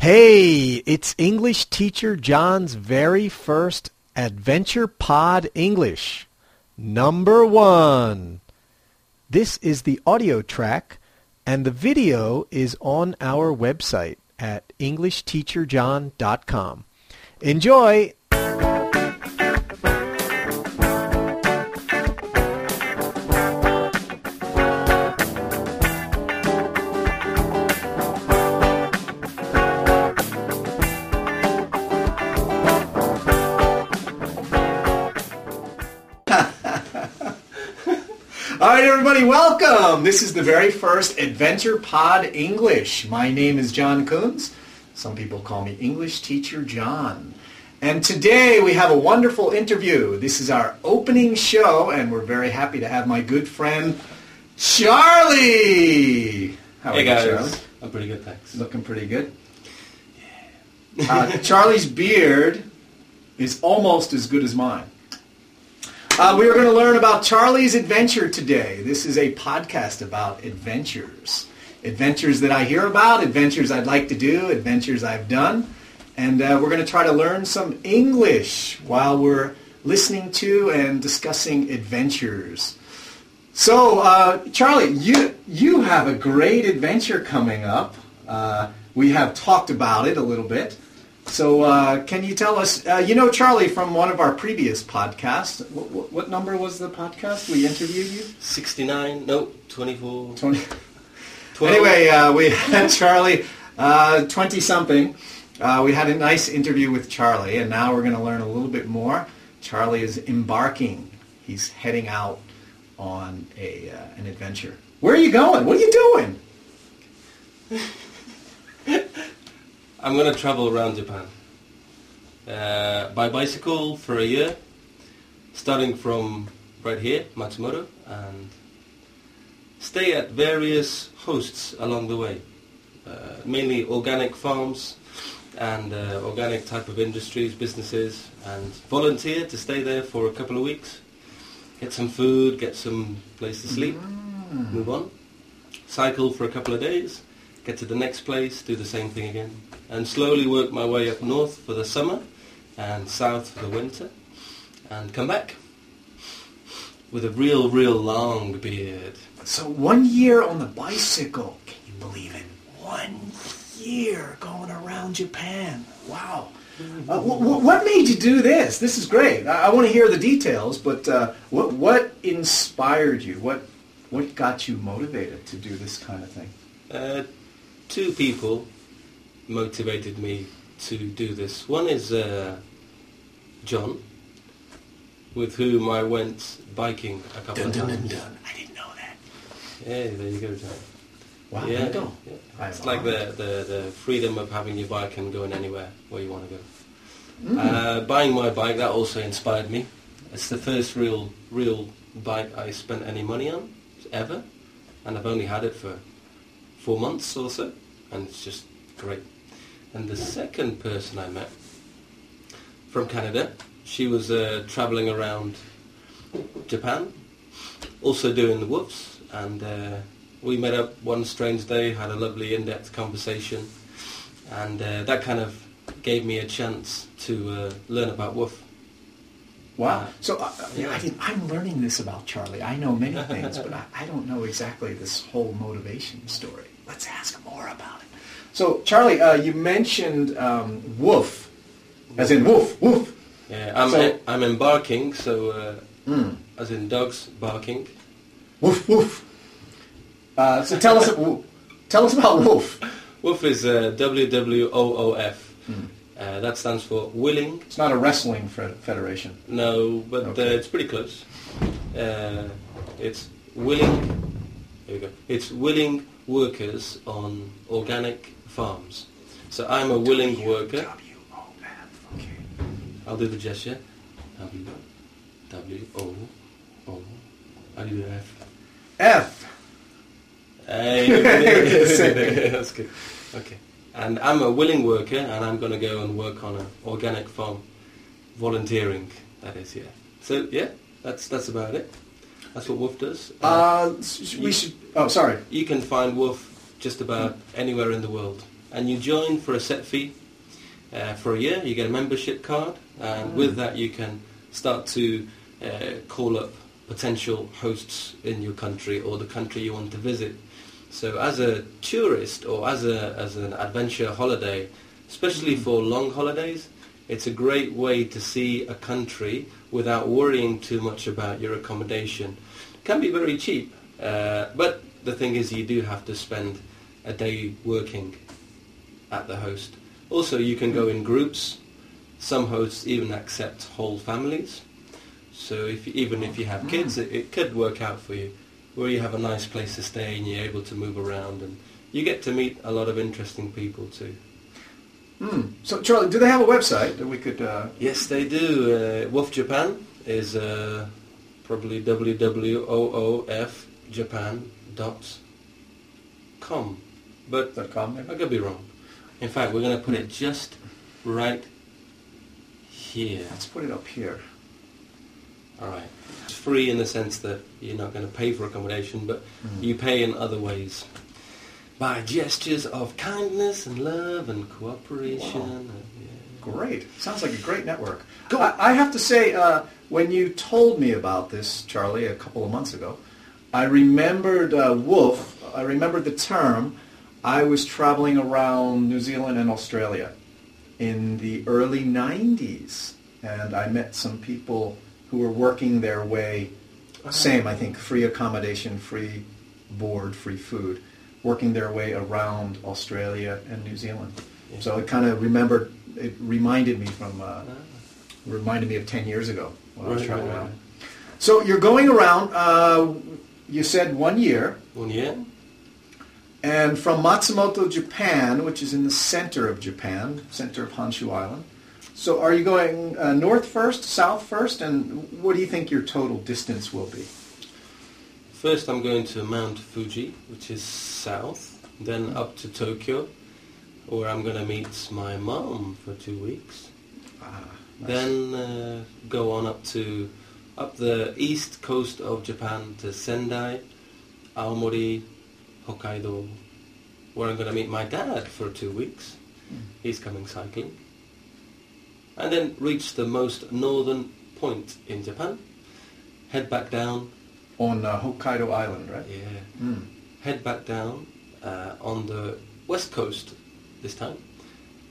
Hey, it's English teacher John's very first Adventure Pod English. Number one. This is the audio track, and the video is on our website at EnglishTeacherJohn.com. Enjoy! Everybody, welcome. This is the very first Adventure Pod English. My name is John Coons. Some people call me English Teacher John. And today we have a wonderful interview. This is our opening show, and we're very happy to have my good friend Charlie. How are Hey you, guys, Charlie? I'm pretty good, thanks. Looking pretty good. Uh, Charlie's beard is almost as good as mine. Uh, we are going to learn about Charlie's adventure today. This is a podcast about adventures. Adventures that I hear about, adventures I'd like to do, adventures I've done. And uh, we're going to try to learn some English while we're listening to and discussing adventures. So, uh, Charlie, you you have a great adventure coming up. Uh, we have talked about it a little bit. So, uh, can you tell us? Uh, you know, Charlie, from one of our previous podcasts. What, what, what number was the podcast we interviewed you? 69, no, 24, Twenty. 12. Anyway, uh, we had Charlie, twenty something. Uh, we had a nice interview with Charlie, and now we're going to learn a little bit more. Charlie is embarking. He's heading out on a uh, an adventure. Where are you going? What are you doing? I'm going to travel around Japan. Uh, by bicycle for a year, starting from right here, Matsumoto, and stay at various hosts along the way, uh, mainly organic farms and uh, organic type of industries, businesses, and volunteer to stay there for a couple of weeks, get some food, get some place to sleep, move on, cycle for a couple of days, get to the next place, do the same thing again, and slowly work my way up north for the summer and south for the winter, and come back with a real, real long beard. So one year on the bicycle. Can you believe it? One year going around Japan. Wow. Uh, wh- wh- what made you do this? This is great. I, I want to hear the details, but uh, what what inspired you? What what got you motivated to do this kind of thing? Uh, two people motivated me to do this. One is uh, John, with whom I went biking a couple of times. Dun, I didn't know that. Yeah, there you go, John. Wow. yeah, yeah. It's like the, the, the freedom of having your bike and going anywhere where you want to go. Uh, buying my bike, that also inspired me. It's the first real real bike I spent any money on ever, and I've only had it for four months or so, and it's just great. And the second person I met from Canada, she was uh, traveling around Japan, also doing the woofs, and uh, we met up one strange day, had a lovely in-depth conversation, and uh, that kind of gave me a chance to uh, learn about woof. Wow. So uh, Yeah. I I'm learning this about Charlie. I know many things, but I, I don't know exactly this whole motivation story. Let's ask more about it. So Charlie, uh, you mentioned um, woof, as in woof, woof. Yeah, I'm, So- I'm embarking, so uh, Mm. as in dogs barking. Woof, woof. Uh, so tell us, tell us about woof. Woof is uh, W-W-O-O-F. Uh, that stands for willing. It's not a wrestling fe- federation. No, but Okay. uh, it's pretty close. Uh, it's willing. Here we go. It's willing workers on organic farms. So I'm a willing worker. W-O-F, okay. I'll do the gesture. W W O O. I do the F. F. Hey, that's good. Okay. And I'm a willing worker, and I'm going to go and work on an organic farm, volunteering. That is, yeah. So yeah, that's that's about it. That's what WWOOF does. Uh, we should. Oh, sorry. you can find WWOOF just about anywhere in the world. and you join for a set fee uh, for a year. You get a membership card, and with that you can start to uh, call up potential hosts in your country or the country you want to visit. So as a tourist or as, a, as an adventure holiday, especially for long holidays, it's a great way to see a country without worrying too much about your accommodation. It can be very cheap, uh, but the thing is you do have to spend a day working at the host. Also, you can go in groups. Some hosts even accept whole families. So if, even if you have kids, it, it could work out for you, where you have a nice place to stay and you're able to move around and you get to meet a lot of interesting people too. Hmm. So, Charlie, do they have a website that we could? Uh, Yes, they do. Uh, WWOOF Japan is uh, probably www.wwoofjapan.com. But dot .com? I Maybe? could be wrong. In fact, we're going to put it just right here. Let's put it up here. All right. It's free in the sense that you're not going to pay for accommodation, but Mm. you pay in other ways. By gestures of kindness and love and cooperation. Wow. and, yeah. Great. Sounds like a great network. Cool. I, I have to say, uh, when you told me about this, Charlie, a couple of months ago, I remembered uh, WWOOF. I remembered the term. I was traveling around New Zealand and Australia in the early 90s, and I met some people who were working their way, same, I think, free accommodation, free board, free food, working their way around Australia and New Zealand. Yeah. So it kind of remembered, it reminded me from, uh, Ah. reminded me of 10 years ago when I was traveling right, around. right. So you're going around, uh, you said one year, One year? and from Matsumoto, Japan, which is in the center of Japan, center of Honshu Island. So are you going uh, north first, south first, and what do you think your total distance will be? First, I'm going to Mount Fuji, which is south, then up to Tokyo, where I'm going to meet my mom for two weeks. Ah, nice. Then uh, go on up to up the east coast of Japan to Sendai, Aomori, Hokkaido, where I'm going to meet my dad for two weeks. He's coming cycling. And then reach the most northern point in Japan. Head back down. On uh, Hokkaido Island, right? Yeah. Mm. head back down uh, on the west coast this time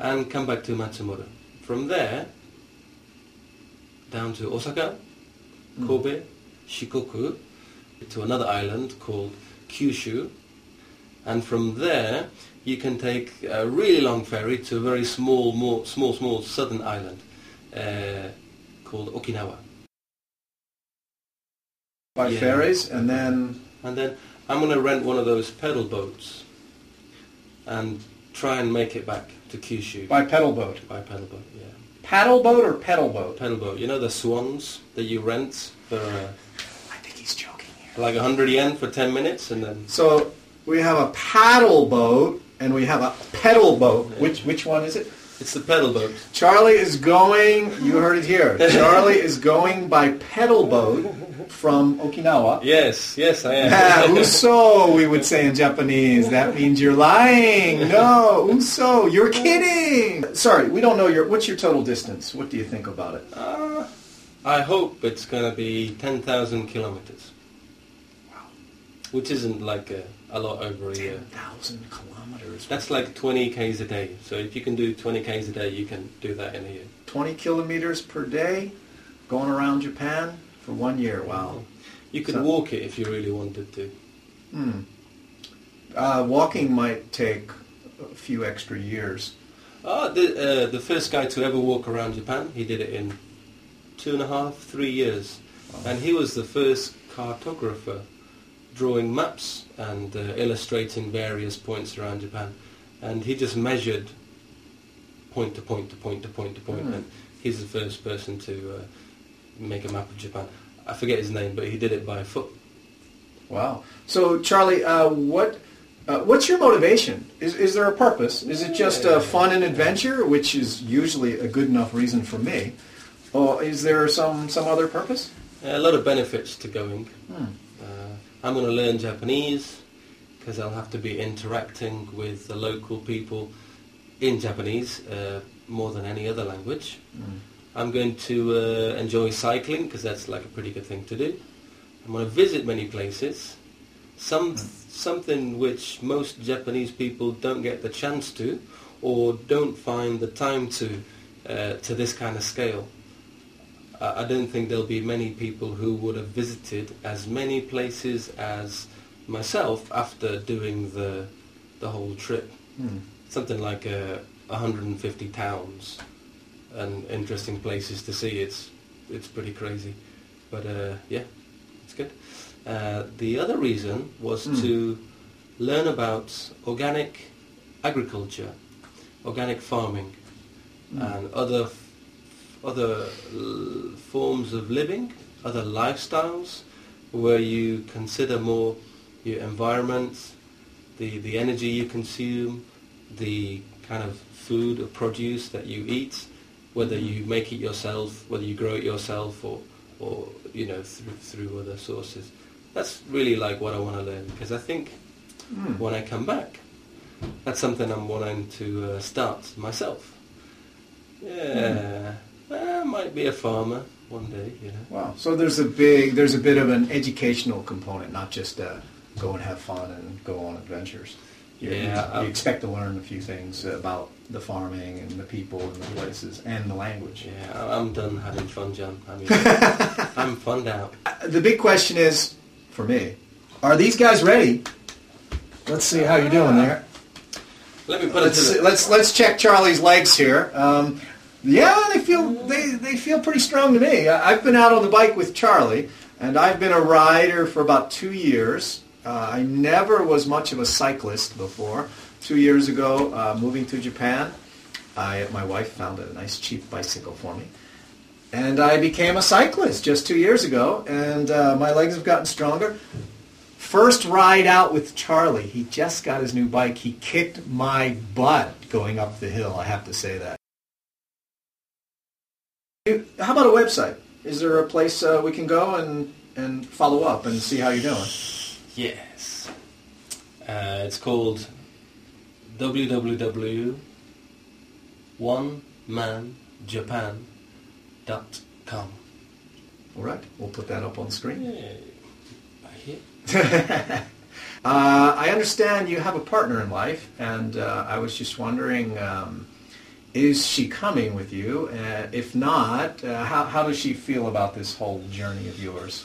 and come back to Matsumoto. From there, down to Osaka, Mm. Kobe, Shikoku, to another island called Kyushu. And from there, you can take a really long ferry to a very small, more, small, small southern island uh, called Okinawa. By Yeah. ferries, and then And then I'm going to rent one of those pedal boats and try and make it back to Kyushu by pedal boat. by pedal boat. Yeah, Paddle boat or pedal boat? pedal boat. You know the swans that you rent for uh, I think he's joking here. like 100 yen for 10 minutes, and then So we have a paddle boat and we have a pedal boat. Which which one is it? it's the pedal boat. Charlie is going. You heard it here. Charlie is going by pedal boat from Okinawa. Yes, yes, I am. Uso, we would say in Japanese. That means you're lying. No, uso, you're kidding. Sorry, we don't know your. What's your total distance? What do you think about it? Uh, I hope it's going to be 10,000 kilometers. Wow. Which isn't like a, a lot over a Ten year. thousand kilometers. That's like 20 k's a day. So if you can do 20 k's a day, you can do that in a year. 20 kilometers per day, going around Japan for one year. Wow. You could So- walk it if you really wanted to. Hmm. Uh, walking might take a few extra years. Ah, the, uh, the first guy to ever walk around Japan, he did it in two and a half, three years. And he was the first cartographer drawing maps and uh, illustrating various points around Japan. And he just measured point to point to point to point to point. Hmm. And he's the first person to uh, make a map of Japan. I forget his name, but he did it by foot. Wow. So, Charlie, uh, what uh, what's your motivation? Is is there a purpose? Is it just uh, fun and adventure, which is usually a good enough reason for me, or is there some some other purpose? A lot of benefits to going. Hmm. Uh, I'm going to learn Japanese because I'll have to be interacting with the local people in Japanese uh, more than any other language. Mm. I'm going to uh, enjoy cycling because that's like a pretty good thing to do. I'm going to visit many places. Some Mm. something which most Japanese people don't get the chance to, or don't find the time to, uh, to this kind of scale. I I don't think there'll be many people who would have visited as many places as myself after doing the the whole trip. Mm. Something like uh, 150 towns and interesting places to see. It's it's pretty crazy, but uh, yeah, it's good. Uh, the other reason was Mm. to learn about organic agriculture, organic farming, Mm. and other f- other l- forms of living, other lifestyles, where you consider more your environment, the the energy you consume, the kind of food or produce that you eat, whether you make it yourself, whether you grow it yourself, or or you know through through other sources. That's really like what I want to learn because I think Mm. when I come back, that's something I'm wanting to uh, start myself. Yeah, I might be a farmer one day, you know. Wow. So there's a big, there's a bit of an educational component, not just uh, go and have fun and go on adventures. You, you- Yeah, you, um, expect to learn a few things about the farming and the people and the places and the language. Yeah, I'm done having fun, John. I mean, I'm fun out. Uh, The big question is, for me, are these guys ready? Let's see how you're doing there. Let me put Let's it to see- the, let's let's check Charlie's legs here. Um, yeah, they feel they, they feel pretty strong to me. I've been out on the bike with Charlie, and I've been a rider for about two years. Uh, I never was much of a cyclist before. Two years ago, uh, moving to Japan, I my wife found a nice cheap bicycle for me, and I became a cyclist just two years ago. And uh, my legs have gotten stronger. First ride out with Charlie, he just got his new bike. He kicked my butt going up the hill, I have to say that. How about a website? Is there a place uh, we can go and, and follow up and see how you're doing? yes. Uh, it's called www.onemanjapan.com. All right, we'll put that up on screen. Yeah. Uh, I understand you have a partner in life, and uh, I was just wondering, um, is she coming with you? Uh, if not, uh, how, how does she feel about this whole journey of yours?